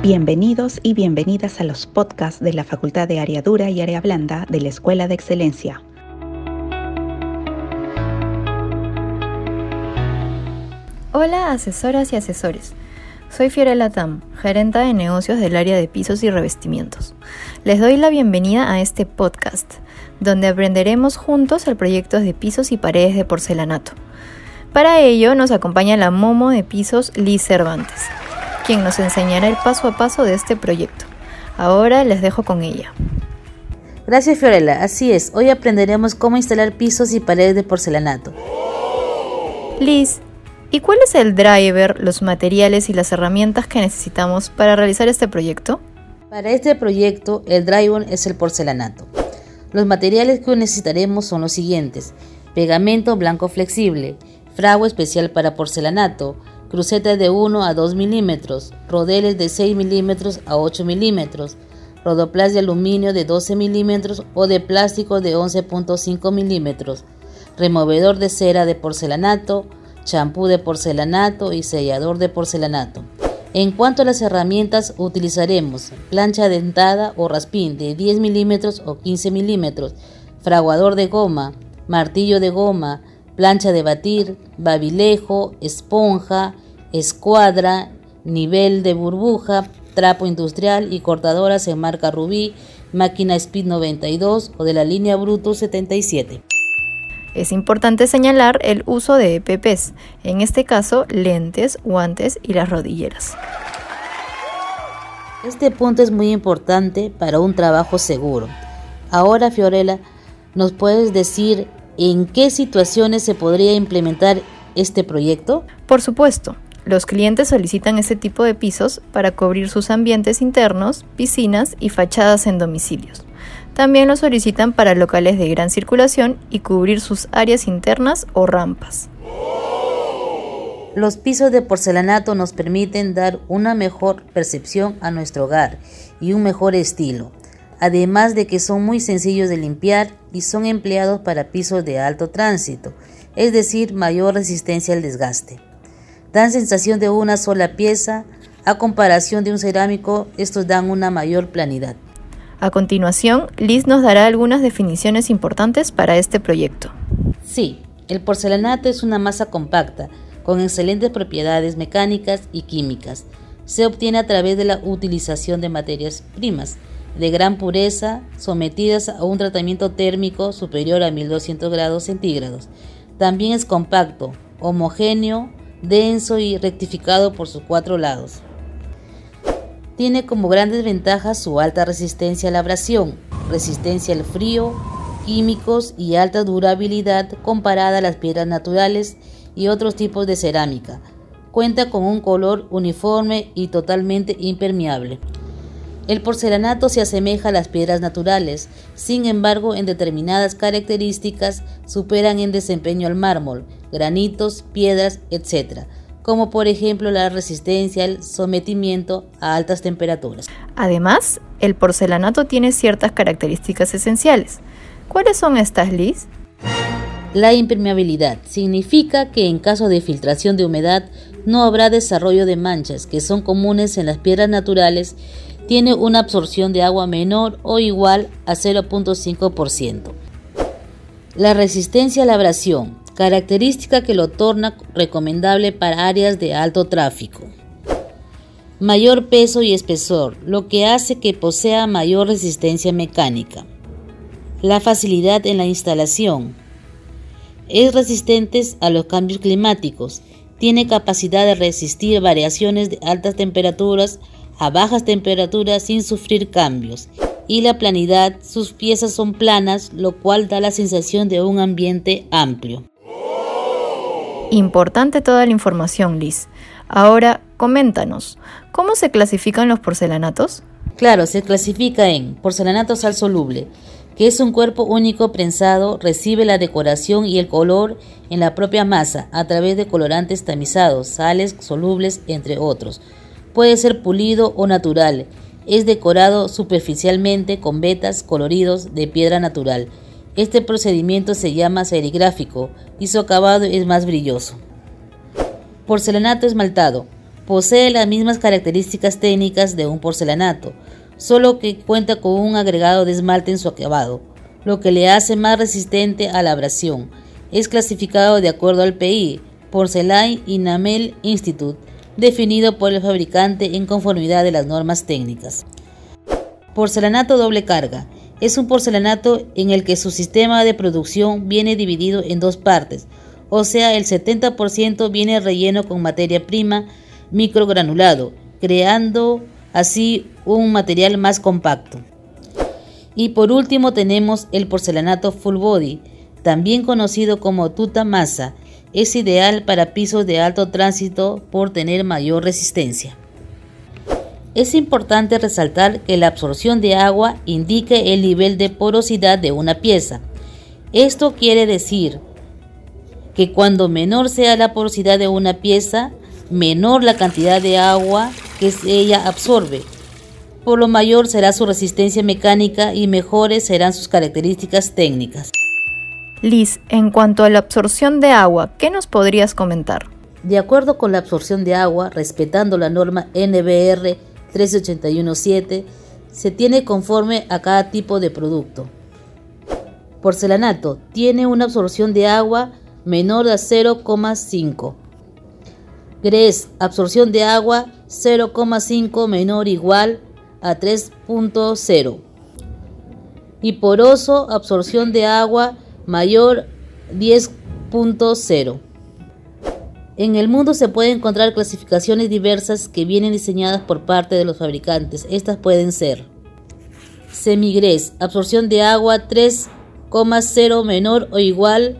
Bienvenidos y bienvenidas a los podcasts de la Facultad de Área Dura y Área Blanda de la Escuela de Excelencia. Hola asesoras y asesores. Soy Fiorella Tam, gerenta de negocios del área de pisos y revestimientos. Les doy la bienvenida a este podcast, donde aprenderemos juntos el proyecto de pisos y paredes de porcelanato. Para ello nos acompaña la Momo de Pisos Liz Cervantes quien nos enseñará el paso a paso de este proyecto. Ahora les dejo con ella. Gracias Fiorella, así es, hoy aprenderemos cómo instalar pisos y paredes de porcelanato. Liz, ¿y cuál es el driver, los materiales y las herramientas que necesitamos para realizar este proyecto? Para este proyecto, el driver es el porcelanato. Los materiales que necesitaremos son los siguientes: pegamento blanco flexible, fragua especial para porcelanato, crucetas de 1 a 2 milímetros, rodeles de 6 milímetros a 8 milímetros, rodoplas de aluminio de 12 milímetros o de plástico de 11.5 milímetros, removedor de cera de porcelanato, champú de porcelanato y sellador de porcelanato. En cuanto a las herramientas, utilizaremos plancha dentada o raspín de 10 milímetros o 15 milímetros, fraguador de goma, martillo de goma, plancha de batir, babilejo, esponja, escuadra, nivel de burbuja, trapo industrial y cortadoras en marca Rubí, máquina Speed 92 o de la línea Brutus 77. Es importante señalar el uso de EPPs, en este caso lentes, guantes y las rodilleras. Este punto es muy importante para un trabajo seguro. Ahora, Fiorella, ¿nos puedes decir ¿En qué situaciones se podría implementar este proyecto? Por supuesto. Los clientes solicitan este tipo de pisos para cubrir sus ambientes internos, piscinas y fachadas en domicilios. También lo solicitan para locales de gran circulación y cubrir sus áreas internas o rampas. Los pisos de porcelanato nos permiten dar una mejor percepción a nuestro hogar y un mejor estilo además de que son muy sencillos de limpiar y son empleados para pisos de alto tránsito, es decir, mayor resistencia al desgaste. Dan sensación de una sola pieza, a comparación de un cerámico, estos dan una mayor planidad. A continuación, Liz nos dará algunas definiciones importantes para este proyecto. Sí, el porcelanato es una masa compacta, con excelentes propiedades mecánicas y químicas. Se obtiene a través de la utilización de materias primas, de gran pureza sometidas a un tratamiento térmico superior a 1200 grados centígrados. También es compacto, homogéneo, denso y rectificado por sus cuatro lados. Tiene como grandes ventajas su alta resistencia a la abrasión, resistencia al frío, químicos y alta durabilidad comparada a las piedras naturales y otros tipos de cerámica. Cuenta con un color uniforme y totalmente impermeable. El porcelanato se asemeja a las piedras naturales, sin embargo en determinadas características superan en desempeño al mármol, granitos, piedras, etc., como por ejemplo la resistencia al sometimiento a altas temperaturas. Además, el porcelanato tiene ciertas características esenciales. ¿Cuáles son estas, Liz? La impermeabilidad significa que en caso de filtración de humedad no habrá desarrollo de manchas que son comunes en las piedras naturales tiene una absorción de agua menor o igual a 0.5%. La resistencia a la abrasión, característica que lo torna recomendable para áreas de alto tráfico. Mayor peso y espesor, lo que hace que posea mayor resistencia mecánica. La facilidad en la instalación. Es resistente a los cambios climáticos. Tiene capacidad de resistir variaciones de altas temperaturas a bajas temperaturas sin sufrir cambios. Y la planidad, sus piezas son planas, lo cual da la sensación de un ambiente amplio. Importante toda la información, Liz. Ahora, coméntanos, ¿cómo se clasifican los porcelanatos? Claro, se clasifica en porcelanato sal soluble, que es un cuerpo único prensado, recibe la decoración y el color en la propia masa a través de colorantes tamizados, sales solubles, entre otros. Puede ser pulido o natural. Es decorado superficialmente con vetas coloridos de piedra natural. Este procedimiento se llama serigráfico y su acabado es más brilloso. Porcelanato esmaltado. Posee las mismas características técnicas de un porcelanato, solo que cuenta con un agregado de esmalte en su acabado, lo que le hace más resistente a la abrasión. Es clasificado de acuerdo al PI, Porcelain Enamel Institute, definido por el fabricante en conformidad de las normas técnicas. Porcelanato doble carga. Es un porcelanato en el que su sistema de producción viene dividido en dos partes, o sea, el 70% viene relleno con materia prima microgranulado, creando así un material más compacto. Y por último tenemos el porcelanato full body, también conocido como tuta masa. Es ideal para pisos de alto tránsito por tener mayor resistencia. Es importante resaltar que la absorción de agua indica el nivel de porosidad de una pieza. Esto quiere decir que cuando menor sea la porosidad de una pieza, menor la cantidad de agua que ella absorbe. Por lo mayor será su resistencia mecánica y mejores serán sus características técnicas. Liz, en cuanto a la absorción de agua, ¿qué nos podrías comentar? De acuerdo con la absorción de agua, respetando la norma NBR 13817, se tiene conforme a cada tipo de producto. Porcelanato tiene una absorción de agua menor a 0,5 GRES, absorción de agua 0,5 menor igual a 3.0. Y poroso, absorción de agua mayor 10.0. En el mundo se pueden encontrar clasificaciones diversas que vienen diseñadas por parte de los fabricantes. Estas pueden ser semigres, absorción de agua 3,0 menor o igual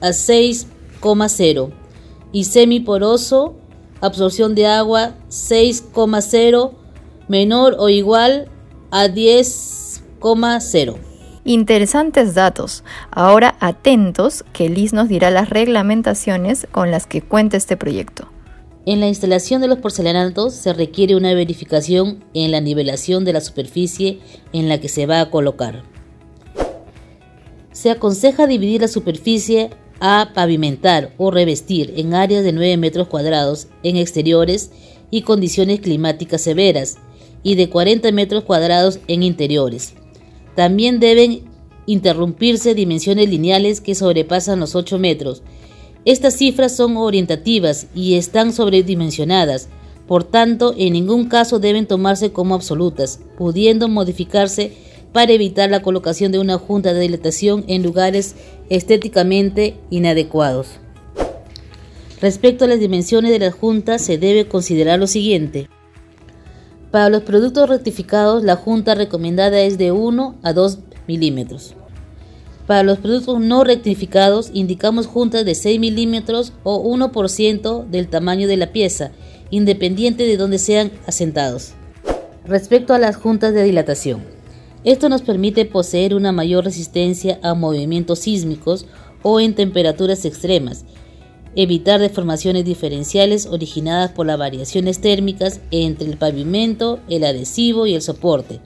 a 6,0 y semiporoso, absorción de agua 6,0 menor o igual a 10,0. Interesantes datos. Ahora atentos que Liz nos dirá las reglamentaciones con las que cuenta este proyecto. En la instalación de los porcelanatos se requiere una verificación en la nivelación de la superficie en la que se va a colocar. Se aconseja dividir la superficie a pavimentar o revestir en áreas de 9 metros cuadrados en exteriores y condiciones climáticas severas y de 40 metros cuadrados en interiores. También deben interrumpirse dimensiones lineales que sobrepasan los 8 metros. Estas cifras son orientativas y están sobredimensionadas, por tanto en ningún caso deben tomarse como absolutas, pudiendo modificarse para evitar la colocación de una junta de dilatación en lugares estéticamente inadecuados. Respecto a las dimensiones de la junta se debe considerar lo siguiente. Para los productos rectificados la junta recomendada es de 1 a 2 milímetros. Para los productos no rectificados indicamos juntas de 6 milímetros o 1% del tamaño de la pieza, independiente de donde sean asentados. Respecto a las juntas de dilatación, esto nos permite poseer una mayor resistencia a movimientos sísmicos o en temperaturas extremas, evitar deformaciones diferenciales originadas por las variaciones térmicas entre el pavimento, el adhesivo y el soporte.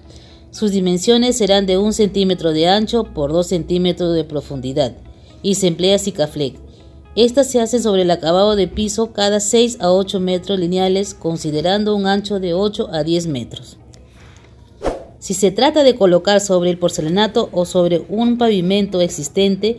Sus dimensiones serán de 1 centímetro de ancho por 2 centímetros de profundidad y se emplea Cicaflex. Estas se hacen sobre el acabado de piso cada 6 a 8 metros lineales considerando un ancho de 8 a 10 metros. Si se trata de colocar sobre el porcelanato o sobre un pavimento existente,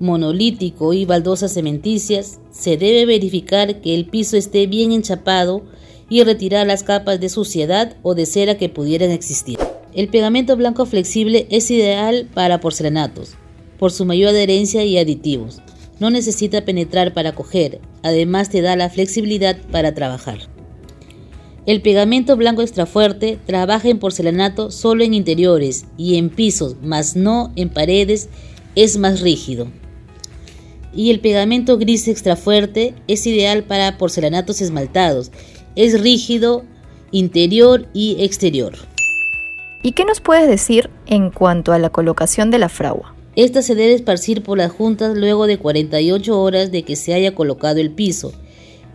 monolítico y baldosas cementicias, se debe verificar que el piso esté bien enchapado y retirar las capas de suciedad o de cera que pudieran existir. El pegamento blanco flexible es ideal para porcelanatos, por su mayor adherencia y aditivos. No necesita penetrar para coger, además te da la flexibilidad para trabajar. El pegamento blanco extra fuerte trabaja en porcelanato solo en interiores y en pisos, mas no en paredes, es más rígido. Y el pegamento gris extra fuerte es ideal para porcelanatos esmaltados, es rígido interior y exterior. ¿Y qué nos puedes decir en cuanto a la colocación de la fragua? Esta se debe esparcir por las juntas luego de 48 horas de que se haya colocado el piso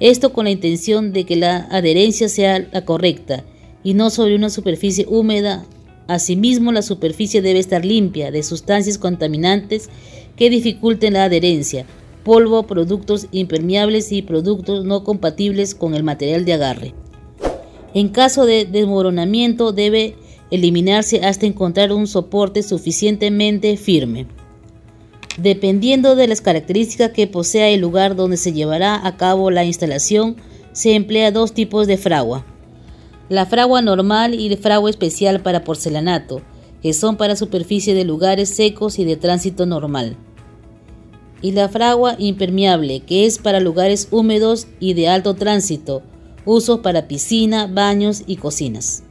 esto con la intención de que la adherencia sea la correcta y no sobre una superficie húmeda. Asimismo, la superficie debe estar limpia de sustancias contaminantes que dificulten la adherencia. polvo, productos impermeables y productos no compatibles con el material de agarre. En caso de desmoronamiento debe eliminarse hasta encontrar un soporte suficientemente firme. Dependiendo de las características que posea el lugar donde se llevará a cabo la instalación, se emplea dos tipos de fragua. La fragua normal y el fragua especial para porcelanato, que son para superficie de lugares secos y de tránsito normal. Y la fragua impermeable, que es para lugares húmedos y de alto tránsito, usos para piscina, baños y cocinas.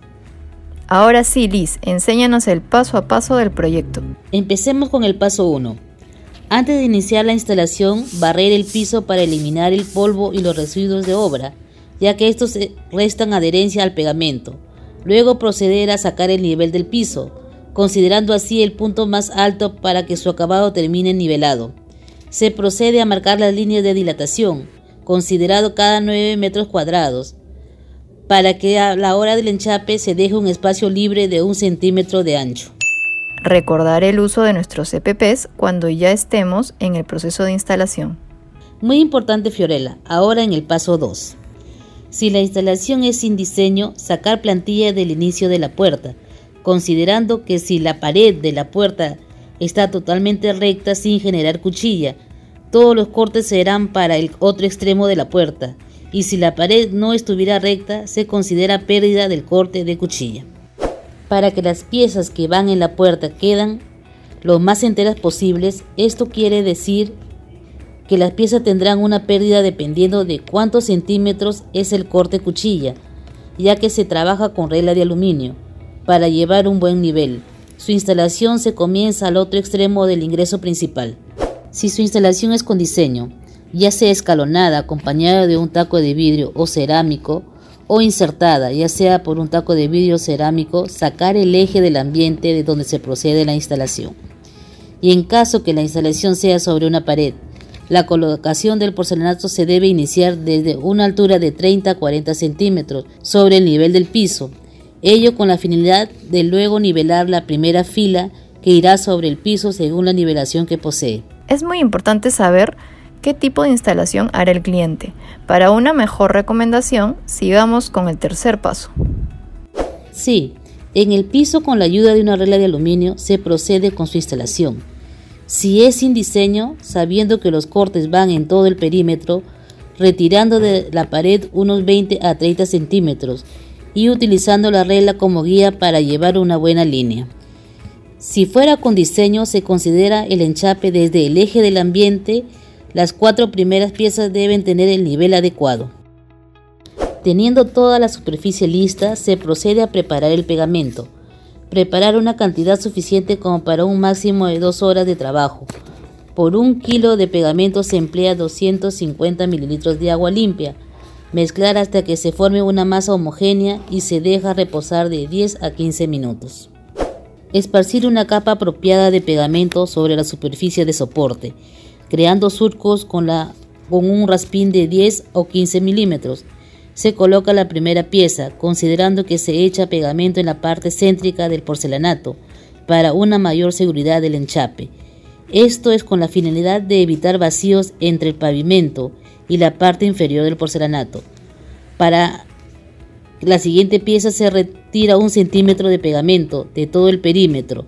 Ahora sí, Liz, enséñanos el paso a paso del proyecto. Empecemos con el paso 1. Antes de iniciar la instalación, barrer el piso para eliminar el polvo y los residuos de obra, ya que estos restan adherencia al pegamento. Luego proceder a sacar el nivel del piso, considerando así el punto más alto para que su acabado termine nivelado. Se procede a marcar las líneas de dilatación, considerado cada 9 metros cuadrados, para que a la hora del enchape se deje un espacio libre de un centímetro de ancho. Recordar el uso de nuestros CPPs cuando ya estemos en el proceso de instalación. Muy importante Fiorella, ahora en el paso 2. Si la instalación es sin diseño, sacar plantilla del inicio de la puerta, considerando que si la pared de la puerta está totalmente recta sin generar cuchilla, todos los cortes serán para el otro extremo de la puerta, y si la pared no estuviera recta, se considera pérdida del corte de cuchilla. Para que las piezas que van en la puerta quedan lo más enteras posibles, esto quiere decir que las piezas tendrán una pérdida dependiendo de cuántos centímetros es el corte cuchilla, ya que se trabaja con regla de aluminio, para llevar un buen nivel. Su instalación se comienza al otro extremo del ingreso principal. Si su instalación es con diseño, ya sea escalonada acompañada de un taco de vidrio o cerámico, o insertada, ya sea por un taco de vidrio cerámico, sacar el eje del ambiente de donde se procede la instalación. Y en caso que la instalación sea sobre una pared, la colocación del porcelanato se debe iniciar desde una altura de 30 a 40 centímetros sobre el nivel del piso, ello con la finalidad de luego nivelar la primera fila que irá sobre el piso según la nivelación que posee. Es muy importante saber qué tipo de instalación hará el cliente. Para una mejor recomendación, sigamos con el tercer paso. Sí, en el piso con la ayuda de una regla de aluminio se procede con su instalación. Si es sin diseño, sabiendo que los cortes van en todo el perímetro, retirando de la pared unos 20 a 30 centímetros y utilizando la regla como guía para llevar una buena línea. Si fuera con diseño, se considera el enchape desde el eje del ambiente. Las cuatro primeras piezas deben tener el nivel adecuado. Teniendo toda la superficie lista, se procede a preparar el pegamento. Preparar una cantidad suficiente como para un máximo de dos horas de trabajo. Por un kilo de pegamento se emplea 250 mililitros de agua limpia. Mezclar hasta que se forme una masa homogénea y se deja reposar de 10 a 15 minutos. Esparcir una capa apropiada de pegamento sobre la superficie de soporte, creando surcos con, con un raspín de 10 o 15 milímetros. Se coloca la primera pieza, considerando que se echa pegamento en la parte céntrica del porcelanato, para una mayor seguridad del enchape. Esto es con la finalidad de evitar vacíos entre el pavimento y la parte inferior del porcelanato. Para la siguiente pieza se retira un centímetro de pegamento de todo el perímetro.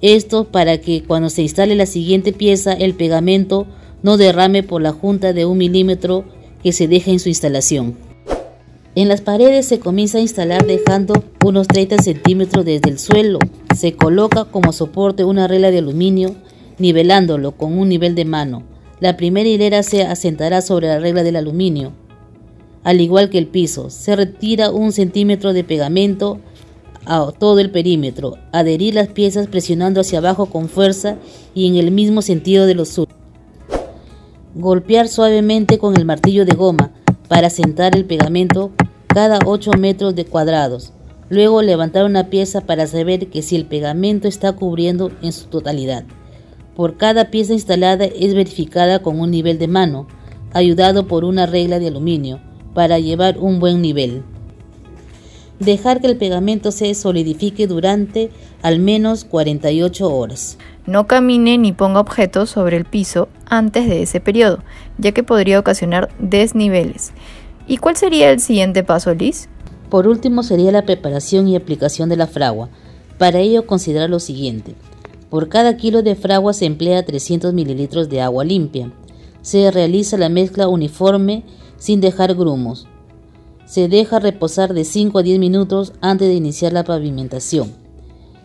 Esto para que cuando se instale la siguiente pieza el pegamento no derrame por la junta de un milímetro que se deja en su instalación. En las paredes se comienza a instalar dejando unos 30 centímetros desde el suelo. Se coloca como soporte una regla de aluminio nivelándolo con un nivel de mano. La primera hilera se asentará sobre la regla del aluminio al igual que el piso. Se retira un centímetro de pegamento a todo el perímetro. Adherir las piezas presionando hacia abajo con fuerza y en el mismo sentido de los surcos. Golpear suavemente con el martillo de goma para sentar el pegamento cada 8 metros de cuadrados. Luego levantar una pieza para saber que si el pegamento está cubriendo en su totalidad. Por cada pieza instalada es verificada con un nivel de mano, ayudado por una regla de aluminio para llevar un buen nivel. Dejar que el pegamento se solidifique durante al menos 48 horas. No camine ni ponga objetos sobre el piso antes de ese periodo, ya que podría ocasionar desniveles. ¿Y cuál sería el siguiente paso, Liz? Por último sería la preparación y aplicación de la fragua. Para ello considera lo siguiente. Por cada kilo de fragua se emplea 300 mililitros de agua limpia. Se realiza la mezcla uniforme sin dejar grumos. Se deja reposar de 5 a 10 minutos antes de iniciar la pavimentación.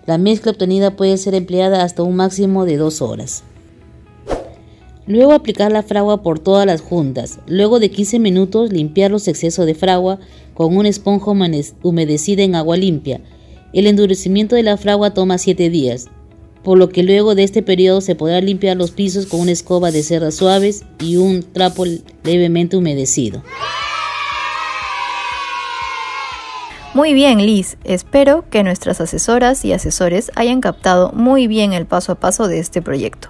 La mezcla obtenida puede ser empleada hasta un máximo de 2 horas. Luego aplicar la fragua por todas las juntas. Luego de 15 minutos limpiar los excesos de fragua con una esponja humedecida en agua limpia. El endurecimiento de la fragua toma 7 días, por lo que luego de este periodo se podrá limpiar los pisos con una escoba de cerdas suaves y un trapo levemente humedecido. Muy bien, Liz. Espero que nuestras asesoras y asesores hayan captado muy bien el paso a paso de este proyecto.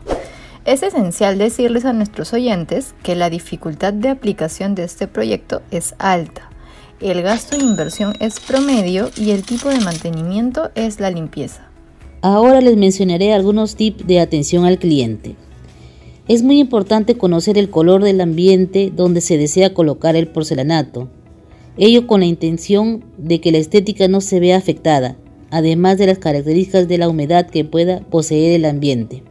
Es esencial decirles a nuestros oyentes que la dificultad de aplicación de este proyecto es alta. El gasto de inversión es promedio y el tipo de mantenimiento es la limpieza. Ahora les mencionaré algunos tips de atención al cliente. Es muy importante conocer el color del ambiente donde se desea colocar el porcelanato, ello con la intención de que la estética no se vea afectada, además de las características de la humedad que pueda poseer el ambiente.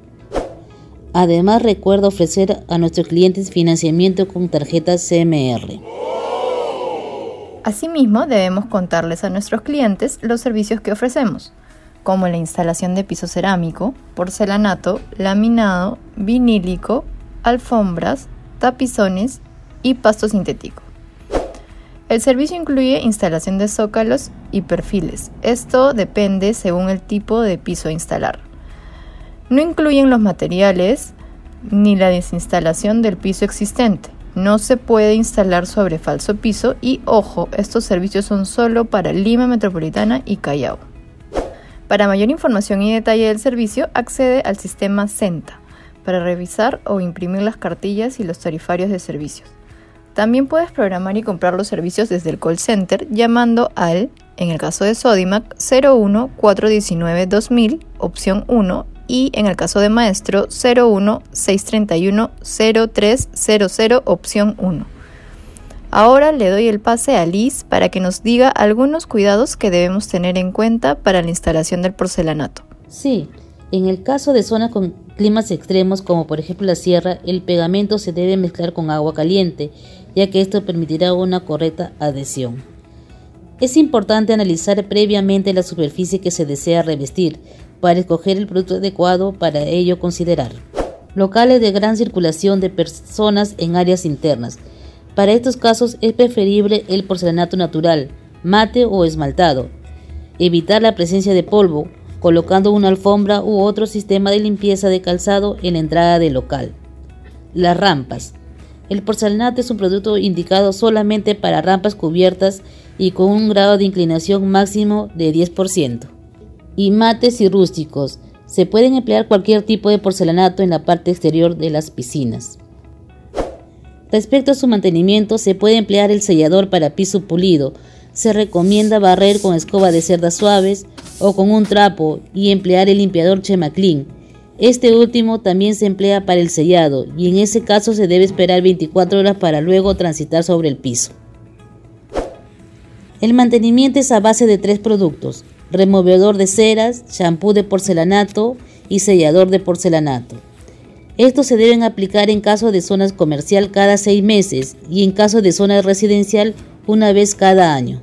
Además, recuerda ofrecer a nuestros clientes financiamiento con tarjetas CMR. Asimismo, debemos contarles a nuestros clientes los servicios que ofrecemos, como la instalación de piso cerámico, porcelanato, laminado, vinílico, alfombras, tapizones y pasto sintético. El servicio incluye instalación de zócalos y perfiles. Esto depende según el tipo de piso a instalar. No incluyen los materiales ni la desinstalación del piso existente. No se puede instalar sobre falso piso y ojo, estos servicios son solo para Lima Metropolitana y Callao. Para mayor información y detalle del servicio, accede al sistema CENTA para revisar o imprimir las cartillas y los tarifarios de servicios. También puedes programar y comprar los servicios desde el call center llamando al, en el caso de Sodimac, 01 419 2000, opción 1 y en el caso de Maestro 01 631 0300 opción 1. Ahora le doy el pase a Liz para que nos diga algunos cuidados que debemos tener en cuenta para la instalación del porcelanato. Sí, en el caso de zonas con climas extremos como por ejemplo la sierra, el pegamento se debe mezclar con agua caliente, ya que esto permitirá una correcta adhesión. Es importante analizar previamente la superficie que se desea revestir, para escoger el producto adecuado para ello considerar. Locales de gran circulación de personas en áreas internas. Para estos casos es preferible el porcelanato natural, mate o esmaltado. Evitar la presencia de polvo, colocando una alfombra u otro sistema de limpieza de calzado en la entrada del local. Las rampas. El porcelanato es un producto indicado solamente para rampas cubiertas y con un grado de inclinación máximo de 10% y mates y rústicos. Se pueden emplear cualquier tipo de porcelanato en la parte exterior de las piscinas. Respecto a su mantenimiento, se puede emplear el sellador para piso pulido. Se recomienda barrer con escoba de cerdas suaves o con un trapo y emplear el limpiador Chemaclean. Este último también se emplea para el sellado y en ese caso se debe esperar 24 horas para luego transitar sobre el piso. El mantenimiento es a base de tres productos, removedor de ceras, champú de porcelanato y sellador de porcelanato. Estos se deben aplicar en caso de zonas comercial cada seis meses y en caso de zona residencial una vez cada año.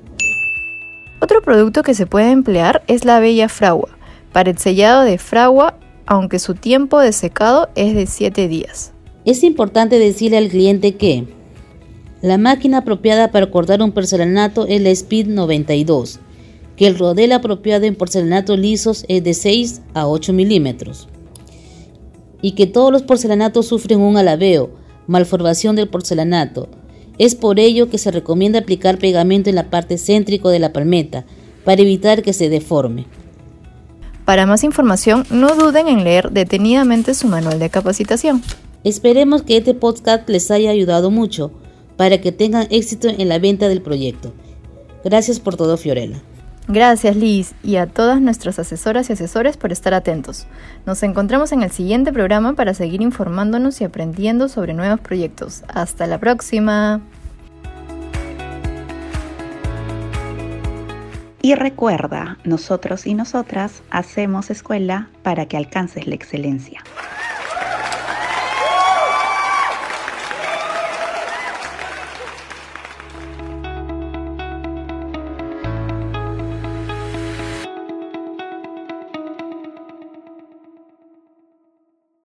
Otro producto que se puede emplear es la bella fragua, para el sellado de fragua, aunque su tiempo de secado es de 7 días. Es importante decirle al cliente que la máquina apropiada para cortar un porcelanato es la Speed 92 que el rodel apropiado en porcelanatos lisos es de 6 a 8 milímetros y que todos los porcelanatos sufren un alabeo, malformación del porcelanato. Es por ello que se recomienda aplicar pegamento en la parte céntrico de la palmeta para evitar que se deforme. Para más información, no duden en leer detenidamente su manual de capacitación. Esperemos que este podcast les haya ayudado mucho para que tengan éxito en la venta del proyecto. Gracias por todo, Fiorella. Gracias Liz y a todas nuestras asesoras y asesores por estar atentos. Nos encontramos en el siguiente programa para seguir informándonos y aprendiendo sobre nuevos proyectos. Hasta la próxima. Y recuerda, nosotros y nosotras hacemos escuela para que alcances la excelencia.